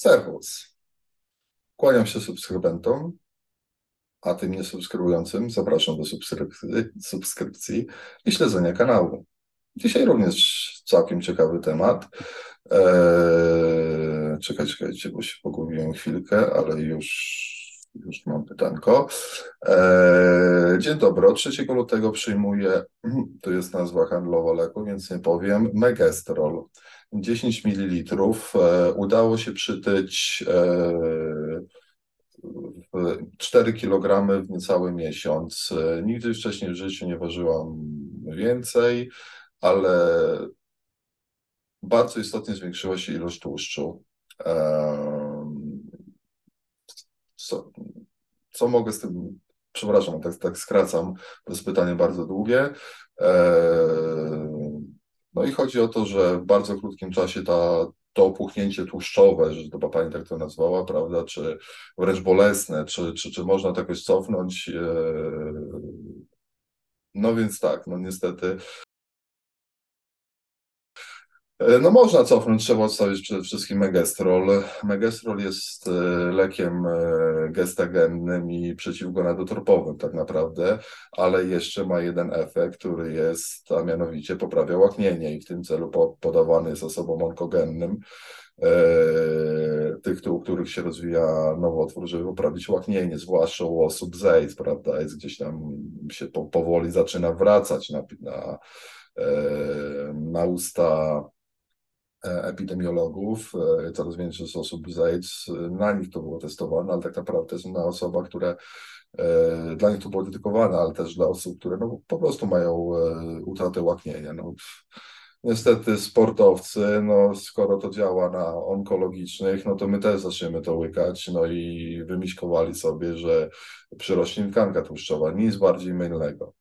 Serwus. Kłaniam się subskrybentom, a tym niesubskrybującym zapraszam do subskrypcji, i śledzenia kanału. Dzisiaj również całkiem ciekawy temat. Eee, czekaj, czekajcie, bo się pogubiłem chwilkę, ale już, już mam pytanko. Eee, dzień dobry, od 3 lutego przyjmuję, to jest nazwa handlowa leku, więc nie powiem, Megestrol. 10 ml. Udało się przytyć 4 kg w niecały miesiąc. Nigdy wcześniej w życiu nie ważyłam więcej, ale bardzo istotnie zwiększyła się ilość tłuszczu. Co, co mogę z tym przepraszam, tak, tak skracam, to jest pytanie bardzo długie. No i chodzi o to, że w bardzo krótkim czasie ta, to opuchnięcie tłuszczowe, że chyba pani tak to nazwała, prawda, czy wręcz bolesne, czy, czy, czy można to jakoś cofnąć? E, no więc tak, no niestety no można cofnąć, trzeba odstawić przede wszystkim megestrol. Megestrol jest e, lekiem e, gestagennym i przeciwgonadotropowym tak naprawdę, ale jeszcze ma jeden efekt, który jest, a mianowicie poprawia łaknienie i w tym celu podawany jest osobom onkogennym, tych, u których się rozwija nowotwór, żeby poprawić łaknienie, zwłaszcza u osób z AIDS, prawda, jest gdzieś tam się powoli zaczyna wracać na, na, na usta E, epidemiologów, e, coraz więcej osób z AIDS, na nich to było testowane, ale tak naprawdę na osobach, które e, dla nich to było dedykowane, ale też dla osób, które no, po prostu mają utratę łaknienia. No, niestety sportowcy, no, skoro to działa na onkologicznych, no to my też zaczniemy to łykać, no i wymiśkowali sobie, że przyrośnie tkanka tłuszczowa, nic bardziej mylnego.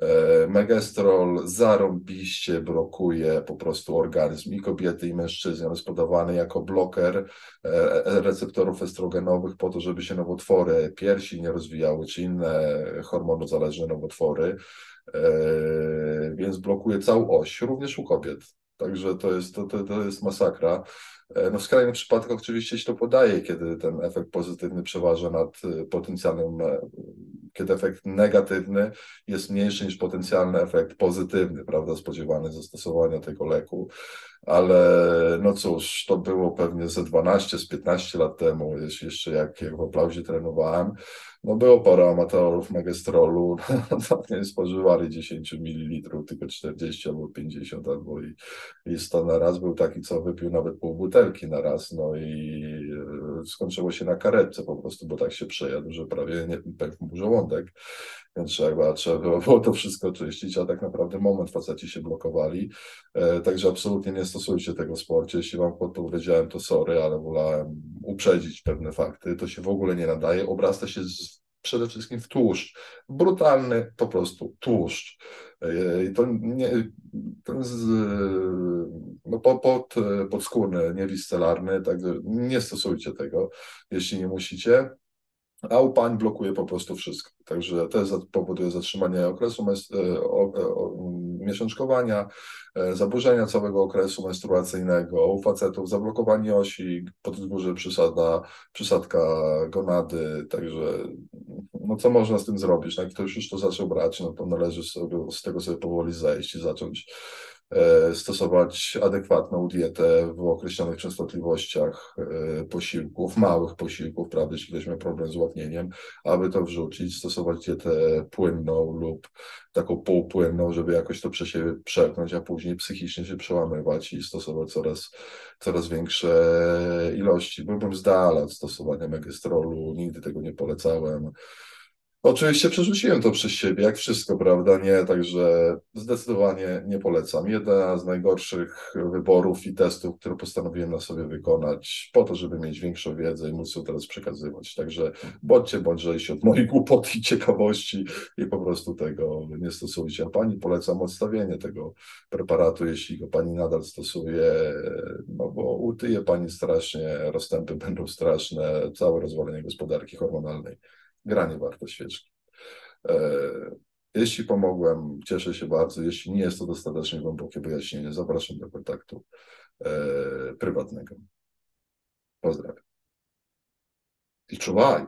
E, megestrol zarąbiście blokuje po prostu organizm i kobiety, i mężczyzny. On jest podawany jako bloker e, receptorów estrogenowych po to, żeby się nowotwory piersi nie rozwijały, czy inne hormonozależne nowotwory. E, więc blokuje całą oś, również u kobiet. Także to jest, to, to, to jest masakra. No w skrajnym przypadku oczywiście się to podaje, kiedy ten efekt pozytywny przeważa nad potencjalnym kiedy efekt negatywny jest mniejszy niż potencjalny efekt pozytywny, prawda, spodziewany zastosowania tego leku. Ale no cóż, to było pewnie ze 12, z 15 lat temu, jeszcze jak, w aplauzie trenowałem. No było parę amatorów megestrolu, no, nie spożywali 10 ml, tylko 40 albo 50 albo i, i 100 na raz. Był taki, co wypił nawet pół butelki na raz, no i e, skończyło się na karetce po prostu, bo tak się przejadł, że prawie nie pękł więc trzeba, trzeba było to wszystko czyścić, a tak naprawdę moment faceci się blokowali, e, także absolutnie nie stosujcie tego w sporcie. Jeśli wam podpowiedziałem, to sorry, ale wolałem uprzedzić pewne fakty. To się w ogóle nie nadaje. Obrasta się z, przede wszystkim w tłuszcz. Brutalny po prostu tłuszcz. E, I to nie, to jest no, pod, podskórny, niewiscelarny, także nie stosujcie tego, jeśli nie musicie a u pań blokuje po prostu wszystko. Także to powoduje zatrzymanie okresu e, miesiączkowania, e, zaburzenia całego okresu menstruacyjnego, u facetów zablokowanie osi, podwórze przysada, przysadka gonady, także no co można z tym zrobić? No, jak ktoś już to zaczął brać, no to należy sobie, z tego sobie powoli zejść i zacząć E, stosować adekwatną dietę w określonych częstotliwościach e, posiłków, małych posiłków, prawda, jeśli ma problem z łaknieniem, aby to wrzucić, stosować dietę płynną lub taką półpłynną, żeby jakoś to przez siebie przepchnąć, a później psychicznie się przełamywać i stosować coraz, coraz większe ilości. Byłbym z dala od stosowania megestrolu, nigdy tego nie polecałem. Oczywiście przerzuciłem to przez siebie, jak wszystko, prawda? Nie, także zdecydowanie nie polecam. Jedna z najgorszych wyborów i testów, które postanowiłem na sobie wykonać, po to, żeby mieć większą wiedzę i móc ją teraz przekazywać. Także bądźcie bądźże od mojej głupoty i ciekawości i po prostu tego nie stosujcie. A pani polecam odstawienie tego preparatu, jeśli go pani nadal stosuje, no bo utyje pani strasznie, rozstępy będą straszne, całe rozwalenie gospodarki hormonalnej granie warto świeczki. E, jeśli pomogłem, cieszę się bardzo. Jeśli nie jest to dostatecznie głębokie wyjaśnienie, zapraszam do kontaktu e, prywatnego. Pozdrawiam. i czuwali.